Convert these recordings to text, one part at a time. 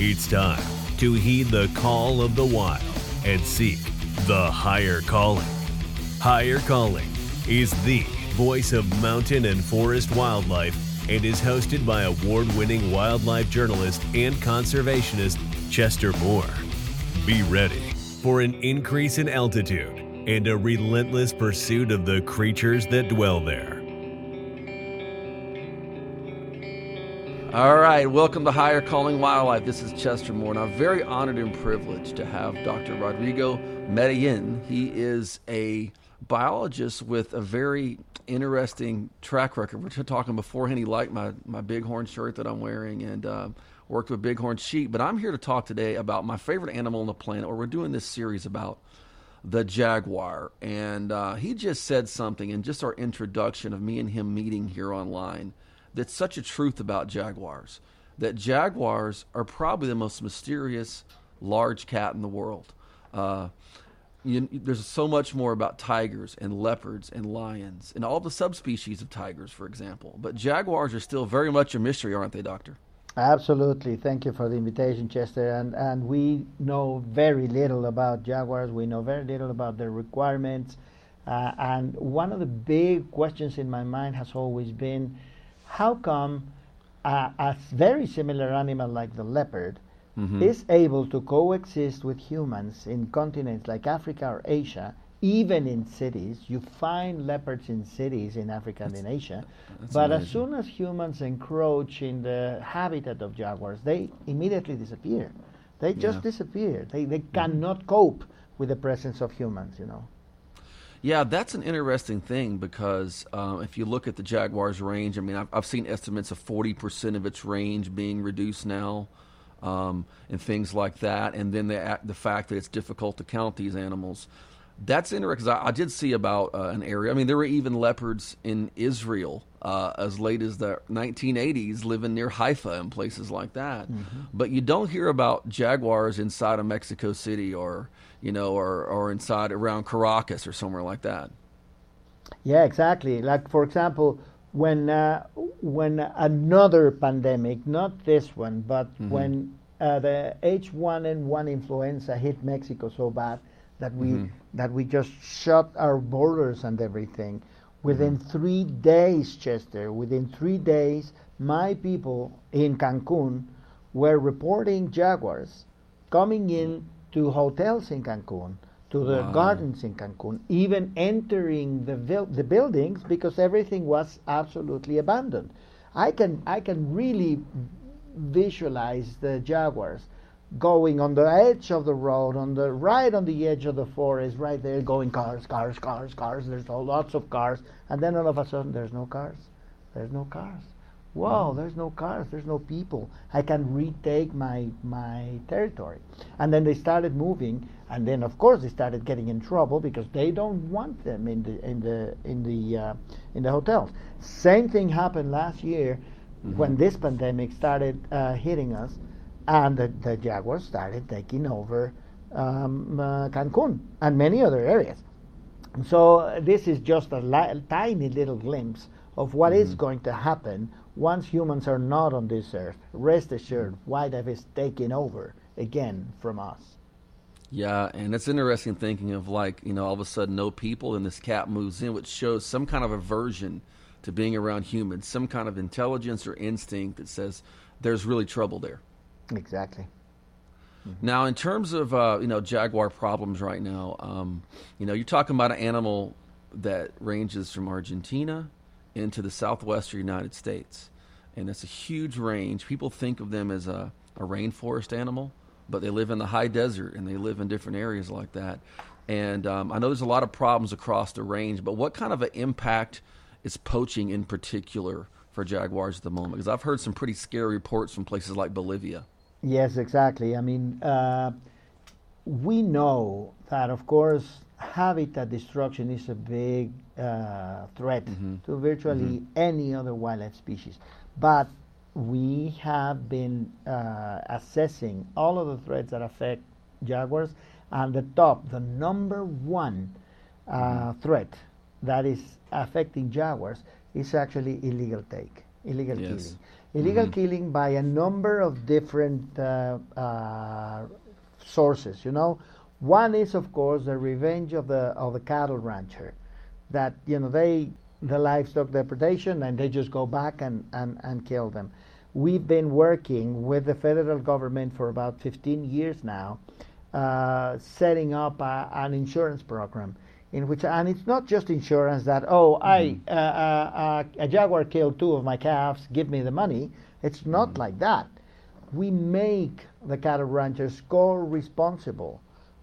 It's time to heed the call of the wild and seek the higher calling. Higher Calling is the voice of mountain and forest wildlife and is hosted by award winning wildlife journalist and conservationist Chester Moore. Be ready for an increase in altitude and a relentless pursuit of the creatures that dwell there. All right, welcome to Higher Calling Wildlife. This is Chester Moore, and I'm very honored and privileged to have Dr. Rodrigo Medellin. He is a biologist with a very interesting track record. We are talking beforehand. He liked my, my bighorn shirt that I'm wearing and uh, worked with bighorn sheep. But I'm here to talk today about my favorite animal on the planet, or we're doing this series about the jaguar. And uh, he just said something in just our introduction of me and him meeting here online that's such a truth about jaguars. That jaguars are probably the most mysterious large cat in the world. Uh, you, there's so much more about tigers and leopards and lions and all the subspecies of tigers, for example. But jaguars are still very much a mystery, aren't they, Doctor? Absolutely. Thank you for the invitation, Chester. And, and we know very little about jaguars. We know very little about their requirements. Uh, and one of the big questions in my mind has always been how come uh, a very similar animal like the leopard mm-hmm. is able to coexist with humans in continents like Africa or Asia even in cities. You find leopards in cities in Africa that's, and in Asia. But amazing. as soon as humans encroach in the habitat of jaguars, they immediately disappear. They just yeah. disappear. They, they mm-hmm. cannot cope with the presence of humans, you know. Yeah, that's an interesting thing because uh, if you look at the Jaguar's range, I mean, I've, I've seen estimates of 40% of its range being reduced now um, and things like that. And then the, the fact that it's difficult to count these animals. That's interesting because I, I, did see about uh, an area. I mean, there were even leopards in Israel uh, as late as the 1980s living near Haifa and places like that. Mm-hmm. But you don't hear about jaguars inside of Mexico City or, you know, or, or inside around Caracas or somewhere like that. Yeah, exactly. Like, for example, when, uh, when another pandemic, not this one, but mm-hmm. when uh, the H1N1 influenza hit Mexico so bad that we mm-hmm. that we just shut our borders and everything. Within mm-hmm. three days, Chester, within three days, my people in Cancun were reporting jaguars coming in to hotels in Cancun, to the wow. gardens in Cancun, even entering the the buildings because everything was absolutely abandoned. I can I can really visualize the jaguars going on the edge of the road, on the right on the edge of the forest, right there, going cars, cars, cars, cars. There's lots of cars, and then all of a sudden, there's no cars. There's no cars. Whoa, there's no cars. There's no people. I can retake my my territory. And then they started moving, and then of course they started getting in trouble because they don't want them in the in the in the uh, in the hotels. Same thing happened last year mm-hmm. when this pandemic started uh, hitting us and the, the Jaguars started taking over um, uh, Cancun and many other areas. So this is just a li- tiny little glimpse of what mm-hmm. is going to happen once humans are not on this earth. Rest assured, wildlife is taking over again from us. Yeah, and it's interesting thinking of like, you know, all of a sudden no people and this cat moves in, which shows some kind of aversion to being around humans, some kind of intelligence or instinct that says there's really trouble there. Exactly. Mm-hmm. Now, in terms of uh, you know jaguar problems right now, um, you know you're talking about an animal that ranges from Argentina into the southwestern United States, and it's a huge range. People think of them as a, a rainforest animal, but they live in the high desert and they live in different areas like that. And um, I know there's a lot of problems across the range, but what kind of an impact is poaching in particular for jaguars at the moment? Because I've heard some pretty scary reports from places like Bolivia. Yes, exactly. I mean, uh, we know that, of course, habitat destruction is a big uh, threat mm-hmm. to virtually mm-hmm. any other wildlife species. But we have been uh, assessing all of the threats that affect jaguars, and the top, the number one uh, mm-hmm. threat that is affecting jaguars is actually illegal take, illegal yes. killing. Illegal mm-hmm. killing by a number of different uh, uh, sources. You know, one is of course the revenge of the of the cattle rancher, that you know they the livestock depredation and they just go back and, and, and kill them. We've been working with the federal government for about 15 years now, uh, setting up a, an insurance program in which, and it's not just insurance that, oh, mm-hmm. I, uh, uh, uh, a jaguar killed two of my calves, give me the money. It's not mm-hmm. like that. We make the cattle ranchers co-responsible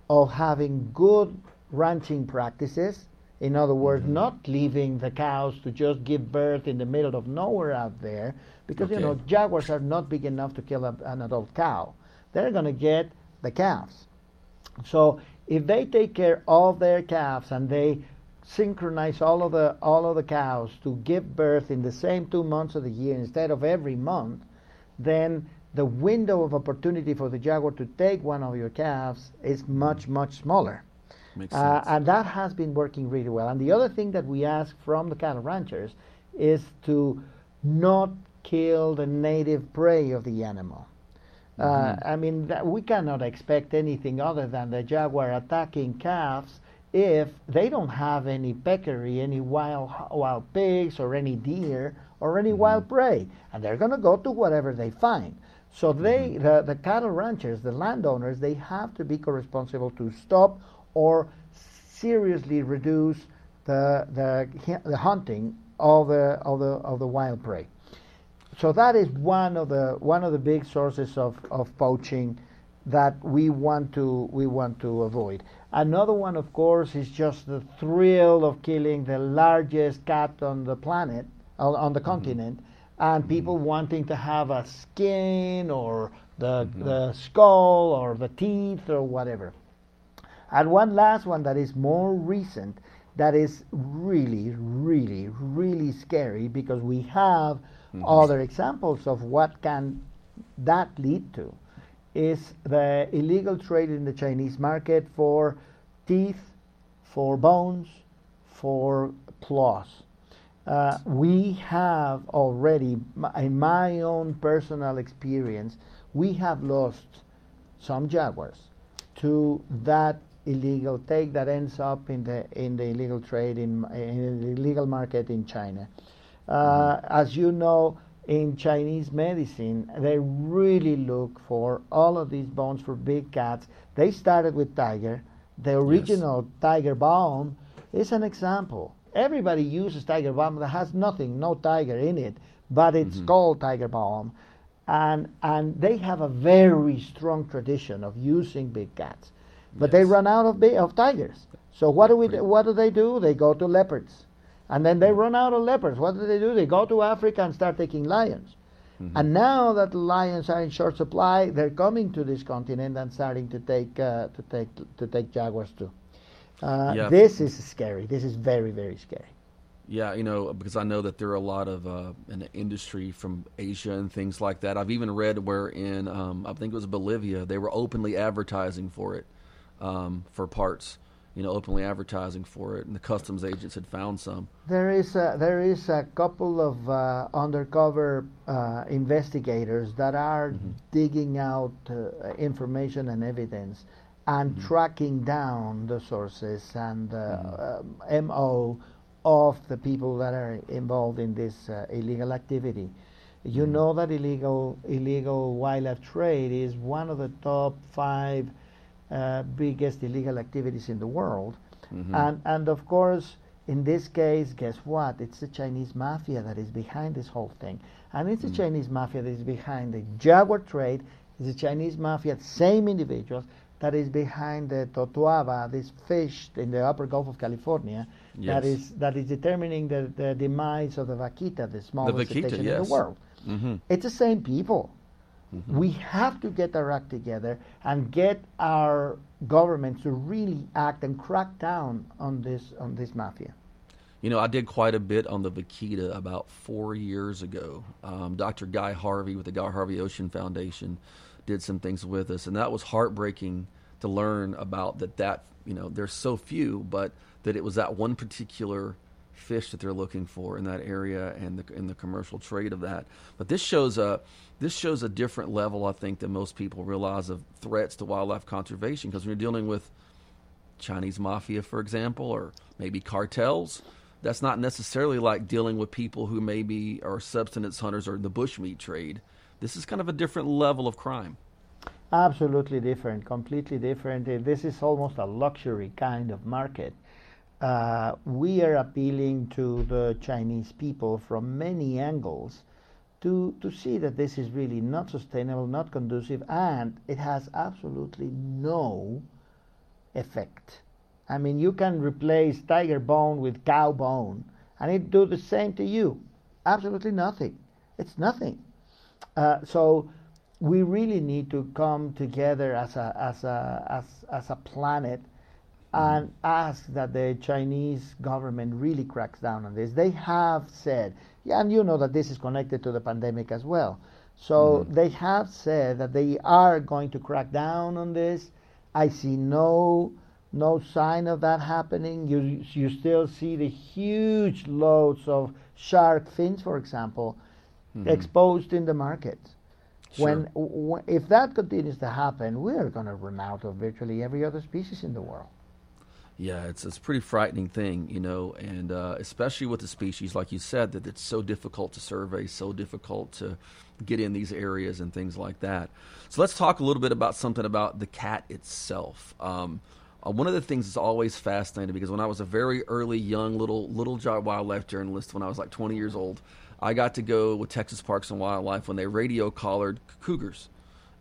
of having good ranching practices. In other words, mm-hmm. not leaving the cows to just give birth in the middle of nowhere out there, because okay. you know jaguars are not big enough to kill a, an adult cow. They're going to get the calves. So if they take care of their calves and they synchronize all of the all of the cows to give birth in the same two months of the year instead of every month, then the window of opportunity for the jaguar to take one of your calves is much much smaller. Uh, and that has been working really well. And the other thing that we ask from the cattle ranchers is to not kill the native prey of the animal. Uh, mm-hmm. I mean, we cannot expect anything other than the jaguar attacking calves if they don't have any peccary, any wild wild pigs, or any deer, or any mm-hmm. wild prey, and they're going to go to whatever they find. So they, mm-hmm. the, the cattle ranchers, the landowners, they have to be responsible to stop or seriously reduce the the, the hunting of the of the of the wild prey so that is one of the one of the big sources of, of poaching that we want to we want to avoid. Another one, of course, is just the thrill of killing the largest cat on the planet, on the mm-hmm. continent, and mm-hmm. people wanting to have a skin or the mm-hmm. the skull or the teeth or whatever. And one last one that is more recent, that is really, really, really scary because we have Mm-hmm. Other examples of what can that lead to is the illegal trade in the Chinese market for teeth, for bones, for claws. Uh, we have already, in my own personal experience, we have lost some jaguars to that illegal take that ends up in the in the illegal trade in, in the illegal market in China. Uh, as you know, in Chinese medicine, they really look for all of these bones for big cats. They started with tiger. The original yes. tiger bone is an example. Everybody uses tiger bone that has nothing, no tiger in it, but it's mm-hmm. called tiger bone. And, and they have a very strong tradition of using big cats. But yes. they run out of, of tigers. So what do, we do, what do they do? They go to leopards. And then they hmm. run out of leopards. What do they do? They go to Africa and start taking lions. Mm-hmm. And now that the lions are in short supply, they're coming to this continent and starting to take uh, to take to take jaguars too. Uh, yeah. This is scary. This is very very scary. Yeah, you know, because I know that there are a lot of uh, in the industry from Asia and things like that. I've even read where in um, I think it was Bolivia they were openly advertising for it um, for parts you know, openly advertising for it, and the customs agents had found some. There is a, there is a couple of uh, undercover uh, investigators that are mm-hmm. digging out uh, information and evidence and mm-hmm. tracking down the sources and uh, mm-hmm. MO of the people that are involved in this uh, illegal activity. You mm-hmm. know that illegal illegal wildlife trade is one of the top five uh, biggest illegal activities in the world. Mm-hmm. And, and of course, in this case, guess what? It's the Chinese mafia that is behind this whole thing. And it's mm-hmm. the Chinese mafia that is behind the jaguar trade. It's the Chinese mafia, same individuals, that is behind the totuaba, this fish in the upper Gulf of California, yes. that is that is determining the, the demise of the vaquita, the smallest the vaquita, yes. in the world. Mm-hmm. It's the same people. Mm-hmm. We have to get our act together and get our government to really act and crack down on this on this mafia. You know, I did quite a bit on the vaquita about four years ago. Um, Dr. Guy Harvey with the Guy Harvey Ocean Foundation did some things with us, and that was heartbreaking to learn about that. That you know, there's so few, but that it was that one particular fish that they're looking for in that area and the in the commercial trade of that. But this shows a this shows a different level, I think, than most people realize of threats to wildlife conservation. Because when you're dealing with Chinese mafia, for example, or maybe cartels, that's not necessarily like dealing with people who maybe are subsistence hunters or the bushmeat trade. This is kind of a different level of crime. Absolutely different, completely different. This is almost a luxury kind of market. Uh, we are appealing to the Chinese people from many angles to, to see that this is really not sustainable, not conducive, and it has absolutely no effect. I mean, you can replace tiger bone with cow bone, and it do the same to you. Absolutely nothing. It's nothing. Uh, so we really need to come together as a as a as, as a planet and ask that the Chinese government really cracks down on this. They have said, yeah, and you know that this is connected to the pandemic as well. So mm-hmm. they have said that they are going to crack down on this. I see no no sign of that happening. You you still see the huge loads of shark fins, for example, mm-hmm. exposed in the market. Sure. When, if that continues to happen, we are going to run out of virtually every other species in the world. Yeah, it's it's a pretty frightening thing, you know, and uh, especially with the species, like you said, that it's so difficult to survey, so difficult to get in these areas and things like that. So let's talk a little bit about something about the cat itself. Um, uh, one of the things that's always fascinating because when I was a very early, young little little wildlife journalist, when I was like 20 years old, I got to go with Texas Parks and Wildlife when they radio collared cougars,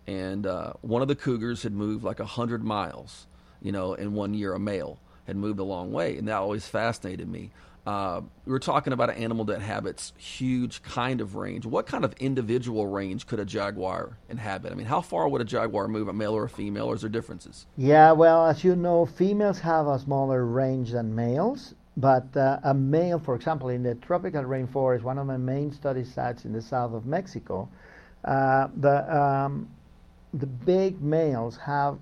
and uh, one of the cougars had moved like hundred miles, you know, in one year, a male had moved a long way, and that always fascinated me. Uh, we were talking about an animal that inhabits huge kind of range. What kind of individual range could a jaguar inhabit? I mean, how far would a jaguar move, a male or a female, or is there differences? Yeah, well, as you know, females have a smaller range than males. But uh, a male, for example, in the tropical rainforest, one of my main study sites in the south of Mexico, uh, the um, the big males have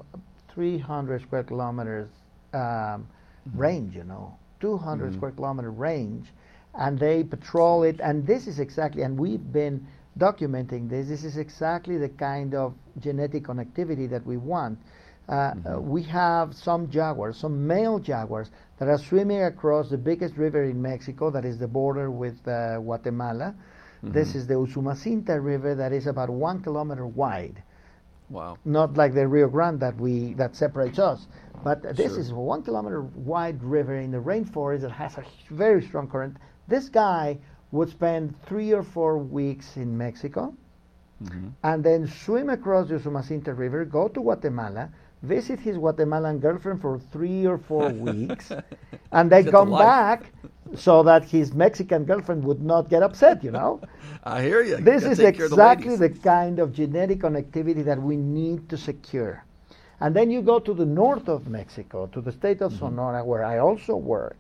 300 square kilometers um, mm-hmm. range, you know, 200 mm-hmm. square kilometer range, and they patrol it. And this is exactly, and we've been documenting this. This is exactly the kind of genetic connectivity that we want. Uh, mm-hmm. uh, we have some jaguars, some male jaguars, that are swimming across the biggest river in Mexico, that is the border with uh, Guatemala. Mm-hmm. This is the Usumacinta River, that is about one kilometer wide. Wow! Not like the Rio Grande that we that separates us, but this sure. is a one kilometer wide river in the rainforest that has a very strong current. This guy would spend three or four weeks in Mexico, mm-hmm. and then swim across the Usumacinta River, go to Guatemala, visit his Guatemalan girlfriend for three or four weeks, and they come the back so that his Mexican girlfriend would not get upset, you know? I hear you. This you is exactly the, the, kind of genetic connectivity that we need to secure. And then you go to the north of Mexico, to the state of mm-hmm. Sonora, where I also work,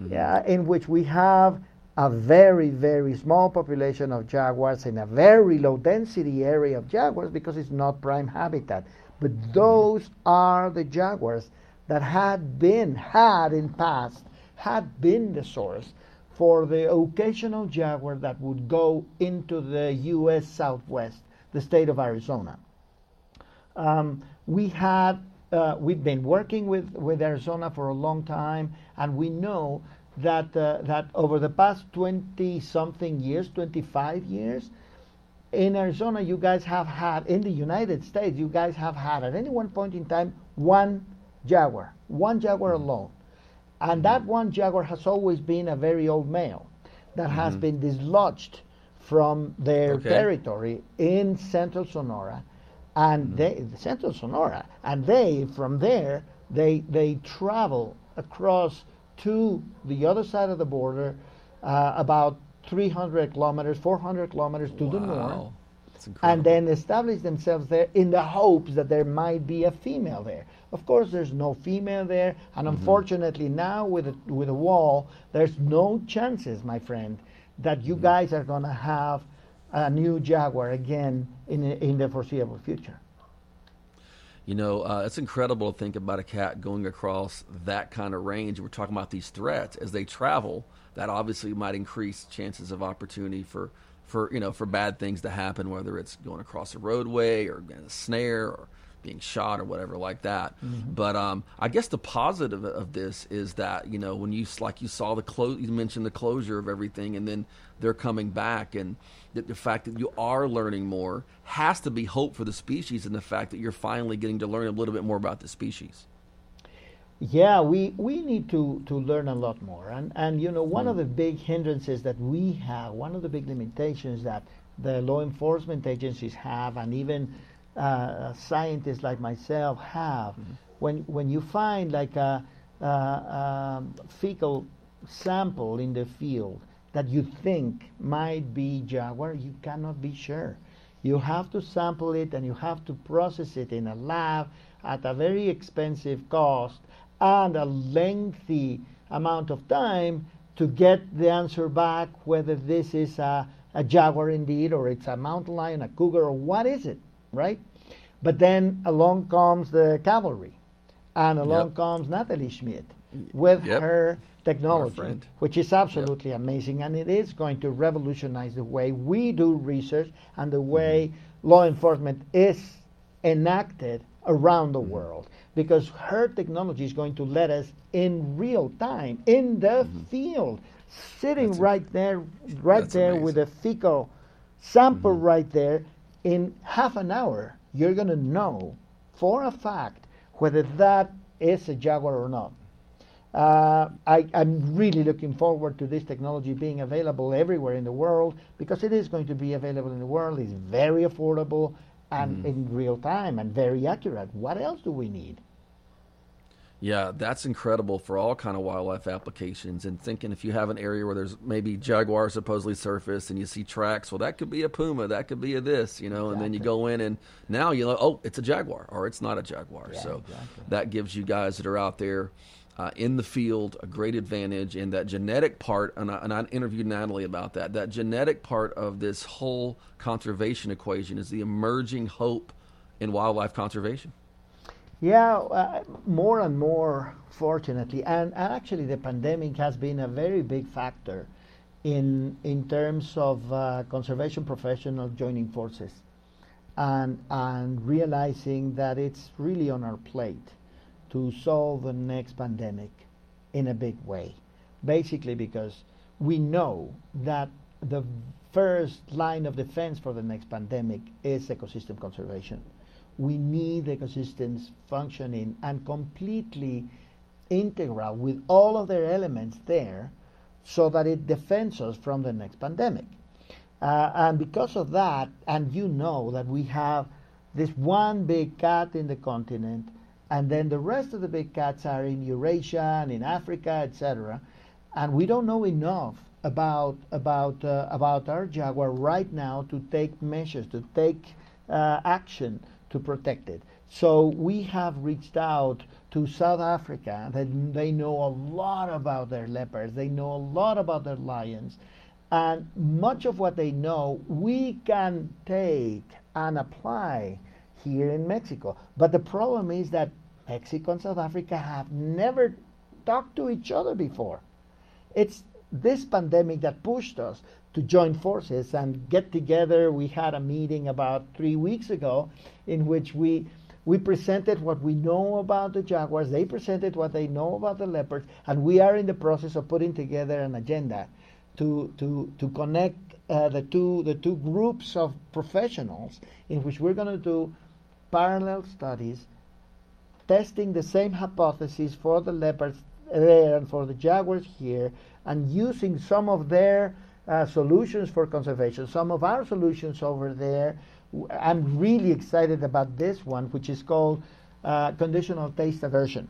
mm-hmm. yeah, in which we have a very, very small population of jaguars in a very low density area of jaguars because it's not prime habitat. But those are the jaguars that had been, had in past, had been the source for the occasional jaguar that would go into the U.S. Southwest, the state of Arizona. Um, we had, uh, we've been working with, with Arizona for a long time, and we know that, uh, that over the past 20 something years, 25 years, in Arizona, you guys have had, in the United States, you guys have had at any one point in time one jaguar, one jaguar mm-hmm. alone. And that mm-hmm. one jaguar has always been a very old male that mm-hmm. has been dislodged from their okay. territory in central Sonora and mm-hmm. they central Sonora and they from there they they travel across to the other side of the border uh, about 300 kilometers, 400 kilometers to wow. the north, and then establish themselves there in the hopes that there might be a female there. Of course, there's no female there, and mm-hmm. unfortunately, now with a, with a wall, there's no chances, my friend, that you mm-hmm. guys are going to have a new Jaguar again in in the foreseeable future. You know, uh, it's incredible to think about a cat going across that kind of range. We're talking about these threats as they travel. That obviously might increase chances of opportunity for, for you know for bad things to happen, whether it's going across a roadway or a snare or being shot or whatever like that. Mm-hmm. But um, I guess the positive of this is that you know when you like you saw the close, you mentioned the closure of everything, and then they're coming back, and the, the, fact that you are learning more has to be hope for the species, and the fact that you're finally getting to learn a little bit more about the species. Yeah, we, we need to, to learn a lot more. And, and you know, one mm. of the big hindrances that we have, one of the big limitations that the law enforcement agencies have, and even uh, scientists like myself have. Mm-hmm. When when you find like a, a, a, fecal sample in the field that you think might be jaguar, you cannot be sure. You have to sample it and you have to process it in a lab at a very expensive cost and a lengthy amount of time to get the answer back whether this is a, a jaguar indeed or it's a mountain lion, a cougar, or what is it right? But then along comes the cavalry, and along yep. comes Natalie Schmidt with yep. her technology, which is absolutely yep. amazing, and it is going to revolutionize the way we do research and the way mm-hmm. law enforcement is enacted around the mm-hmm. world. Because her technology is going to let us in real time, in the mm-hmm. field, sitting That's right a, there, right there amazing. with a fecal sample mm-hmm. right there, in half an hour, you're going to know for a fact whether that is a Jaguar or not. Uh, I, am really looking forward to this technology being available everywhere in the world because it is going to be available in the world. It's very affordable and mm. in real time and very accurate. What else do we need? Yeah, that's incredible for all kind of wildlife applications. And thinking if you have an area where there's maybe jaguar supposedly surface and you see tracks, well, that could be a puma, that could be a this, you know. Exactly. And then you go in and now you know, oh, it's a jaguar or it's not a jaguar. Yeah, so exactly. that gives you guys that are out there uh, in the field a great advantage. And that genetic part, and I, and I interviewed Natalie about that. That genetic part of this whole conservation equation is the emerging hope in wildlife conservation. Yeah, uh, more and more, fortunately, and, and, actually, the pandemic has been a very big factor in in terms of uh, conservation professionals joining forces, and and realizing that it's really on our plate to solve the next pandemic in a big way, basically because we know that the first line of defense for the next pandemic is ecosystem conservation we need the ecosystems functioning and completely integral with all of their elements there so that it defends us from the next pandemic. Uh, and because of that, and you know that we have this one big cat in the continent, and then the rest of the big cats are in Eurasia and in Africa, etc. And we don't know enough about about uh, about our jaguar right now to take measures, to take uh, action to protect it. So we have reached out to South Africa. That they know a lot about their leopards. They know a lot about their lions. And much of what they know, we can take and apply here in Mexico. But the problem is that Mexico and South Africa have never talked to each other before. It's this pandemic that pushed us to join forces and get together. We had a meeting about three weeks ago in which we we presented what we know about the jaguars. They presented what they know about the leopards, and we are in the process of putting together an agenda to to to connect uh, the two the two groups of professionals in which we're going to do parallel studies, testing the same hypotheses for the leopards there and for the jaguars here, and using some of their uh, solutions for conservation. Some of our solutions over there, I'm really excited about this one, which is called uh, conditional taste aversion,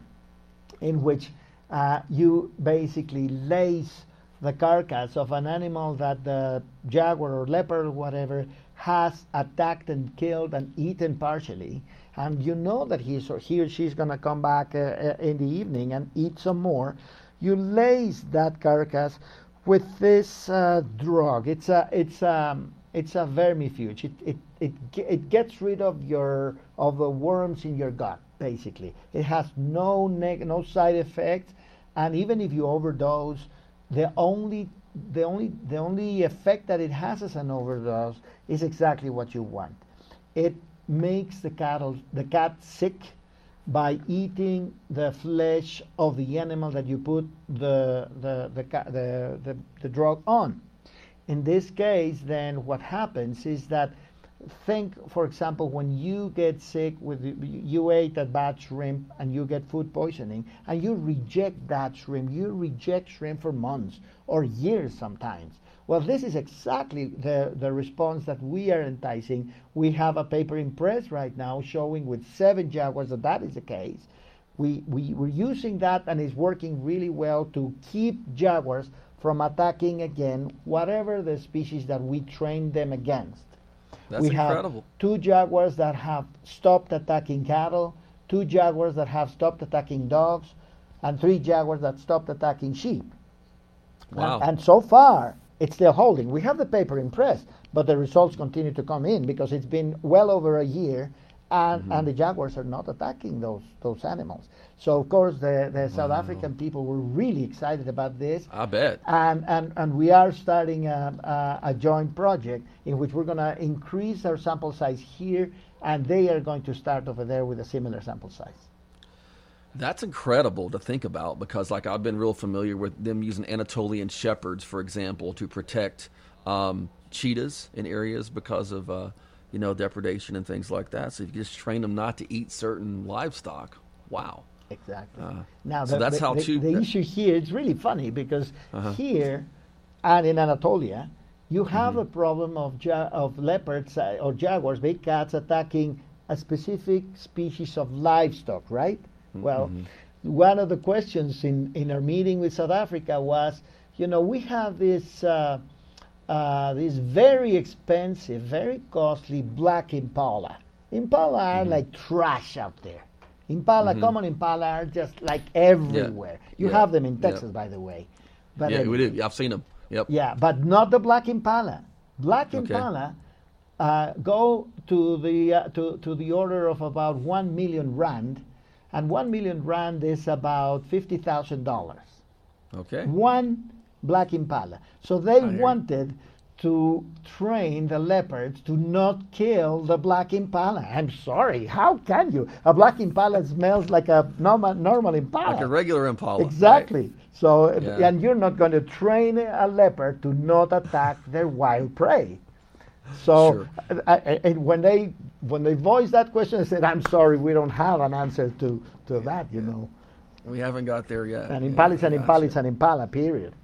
in which uh, you basically lace the carcass of an animal that the jaguar or leopard or whatever has attacked and killed and eaten partially, and you know that he's or he or she's going to come back uh, uh, in the evening and eat some more. You lace that carcass with this uh, drug. It's a it's a It's a vermifuge. It, it, it, it gets rid of your of the worms in your gut, basically. It has no neg- no side effects, and even if you overdose, the only the only the only effect that it has as an overdose is exactly what you want. It makes the cattle the cat sick by eating the flesh of the animal that you put the the the the, the, drug on. In this case, then what happens is that think, for example, when you get sick with you ate a bad shrimp and you get food poisoning and you reject that shrimp, you reject shrimp for months or years sometimes. Well, this is exactly the, the response that we are enticing. We have a paper in press right now showing with seven jaguars that that is the case. We, we, we're using that and it's working really well to keep jaguars from attacking again whatever the species that we train them against. That's we incredible. have two jaguars that have stopped attacking cattle, two jaguars that have stopped attacking dogs, and three jaguars that stopped attacking sheep. And- Wow. And, so far, it's still holding. We have the paper in press, but the results continue to come in because it's been well over a year, and, Mm-hmm. and the jaguars are not attacking those those animals. So of course, the, the South African people were really excited about this. I bet. And, and, and we are starting a, a, a joint project in which we're going to increase our sample size here, and they are going to start over there with a similar sample size. That's incredible to think about because, like, I've been real familiar with them using Anatolian shepherds, for example, to protect um, cheetahs in areas because of, uh, you know, depredation and things like that. So if you just train them not to eat certain livestock, wow. Exactly. Uh, now, so the, that's the, how the, two- the that- issue here is really funny because Uh-huh. here and in Anatolia, you have Mm-hmm. a problem of ja- of leopards uh, or jaguars, big cats attacking a specific species of livestock, right? Mm-hmm. Well, one of the questions in, in our meeting with South Africa was, you know, we have this uh, uh, this very expensive, very costly black impala. Impala Mm-hmm. are like trash out there. Impala, common impala, are just like everywhere. You Yeah. have them in Yeah. Texas, by the way. But yeah, we do. I've seen them. Yep. Yeah, but not the black impala. Black Okay. impala uh, go to the uh, to to the order of about one million rand, and one million rand is about fifty thousand dollars. Okay. One black impala. So they wanted to train the leopards to not kill the black impala. I'm sorry, how can you? A black impala smells like a normal normal impala. Like a regular impala. right? Exactly. So, Yeah. and you're not going to train a leopard to not attack their wild prey. So, Sure. I, I- and when they when they voiced that question, I said, "I'm sorry, we don't have an answer to to that." You know, We haven't got there yet. And Yeah, impala is an impala an impala. Period.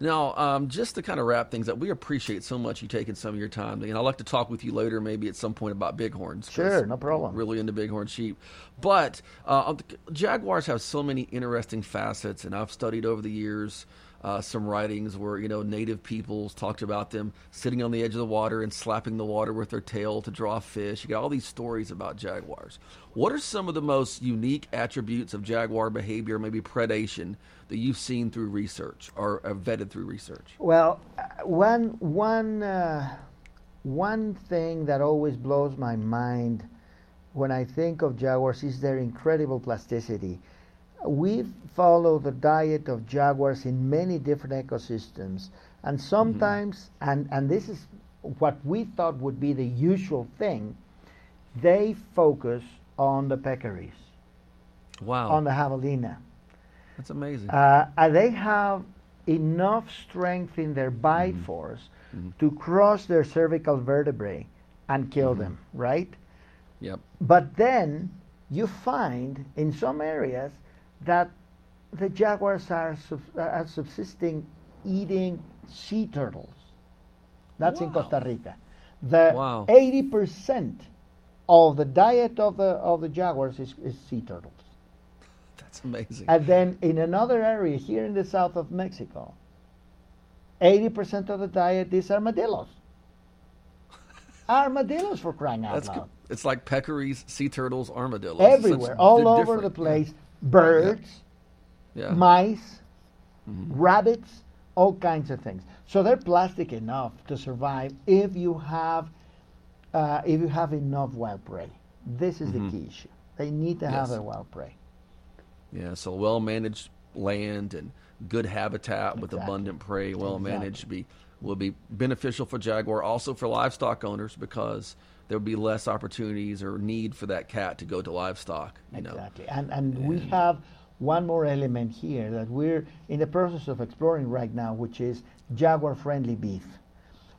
Now, um, just to kind of wrap things up, we appreciate so much you taking some of your time. And I'd like to talk with you later, maybe at some point about bighorns. Sure, no problem. Really into bighorn sheep, but uh, jaguars have so many interesting facets, and I've studied over the years uh, some writings where you know native peoples talked about them sitting on the edge of the water and slapping the water with their tail to draw fish. You got all these stories about jaguars. What are some of the most unique attributes of jaguar behavior, maybe predation, that you've seen through research or uh, vetted through research? Well, uh, one one uh, one thing that always blows my mind when I think of jaguars is their incredible plasticity. We follow the diet of jaguars in many different ecosystems, and mm-hmm. sometimes, and and this is what we thought would be the usual thing. They focus on the peccaries, Wow, on the javelina. that's amazing. Uh, and they have enough strength in their bite mm-hmm. force mm-hmm. to cross their cervical vertebrae and kill them, right? yep. But then you find in some areas that the jaguars are, sub- uh, are subsisting eating sea turtles. That's in Costa Rica. The Wow. 80% of the diet of the, of the jaguars is, is sea turtles. That's amazing. And then in another area here in the south of Mexico, 80% of the diet is armadillos. armadillos for crying out That's loud. co- it's like peccaries, sea turtles, armadillos. Everywhere, all over different. the place. Birds, Yeah. mice, Mm-hmm. rabbits, all kinds of things. So they're plastic enough to survive if you have uh, if you have enough wild prey. This is Mhm. the key issue. They need to have Yes. their wild prey. Yeah, so well managed land and good habitat with Exactly. abundant prey, well managed, Exactly. be will be beneficial for jaguar, also for livestock owners because there will be less opportunities or need for that cat to go to livestock. You know, Exactly. And and we have one more element here that we're in the process of exploring right now, which is jaguar friendly beef.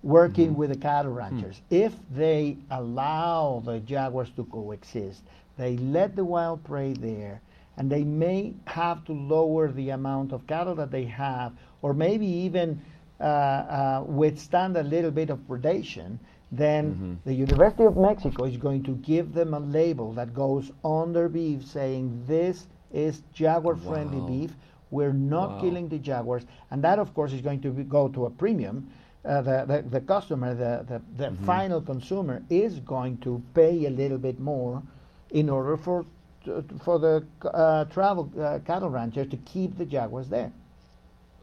Working Mm-hmm. with the cattle ranchers. If they allow the jaguars to coexist, they let the wild prey there, and they may have to lower the amount of cattle that they have, or maybe even uh, uh, withstand a little bit of predation, then Mm-hmm. the University of Mexico is going to give them a label that goes on their beef saying this is jaguar friendly Wow. beef. We're not Wow. killing the jaguars, and that, of course, is going to be, go to a premium. Uh, the, the the customer, the the, the Mm-hmm. final consumer, is going to pay a little bit more in order for to- for the uh, travel uh, cattle rancher to keep the jaguars there.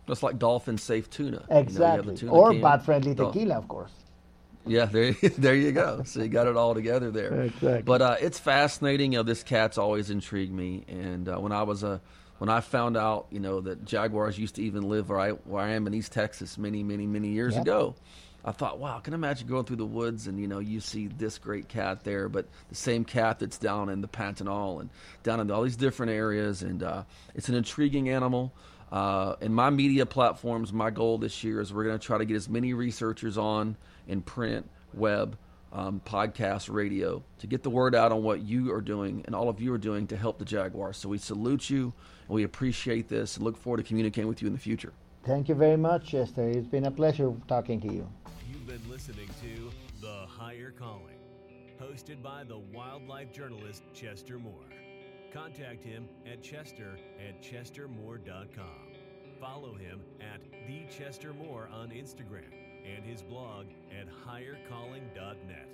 Just like dolphin safe tuna. You know, you Exactly, tuna or bat friendly tequila, of course. Yeah, there, there you go. So you got it all together there. Exactly. But uh, it's fascinating. You know, this cat's always intrigued me. And uh, when I was a, when I found out, you know, that jaguars used to even live where I where I am in East Texas many, many, many years Yep. ago, I thought, wow, I can imagine going through the woods and you know you see this great cat there, but the same cat that's down in the Pantanal and down in all these different areas, and uh, it's an intriguing animal. Uh, in my media platforms, my goal this year is we're going to try to get as many researchers on in print, web, um, podcast, radio to get the word out on what you are doing and all of you are doing to help the Jaguars. So we salute you and we appreciate this and look forward to communicating with you in the future. Thank you very much, Chester. It's been a pleasure talking to you. You've been listening to The Higher Calling, hosted by the wildlife journalist Chester Moore. Contact him at chester at chestermoore.com. Follow him at The Chester Moore on Instagram and his blog at highercalling.net.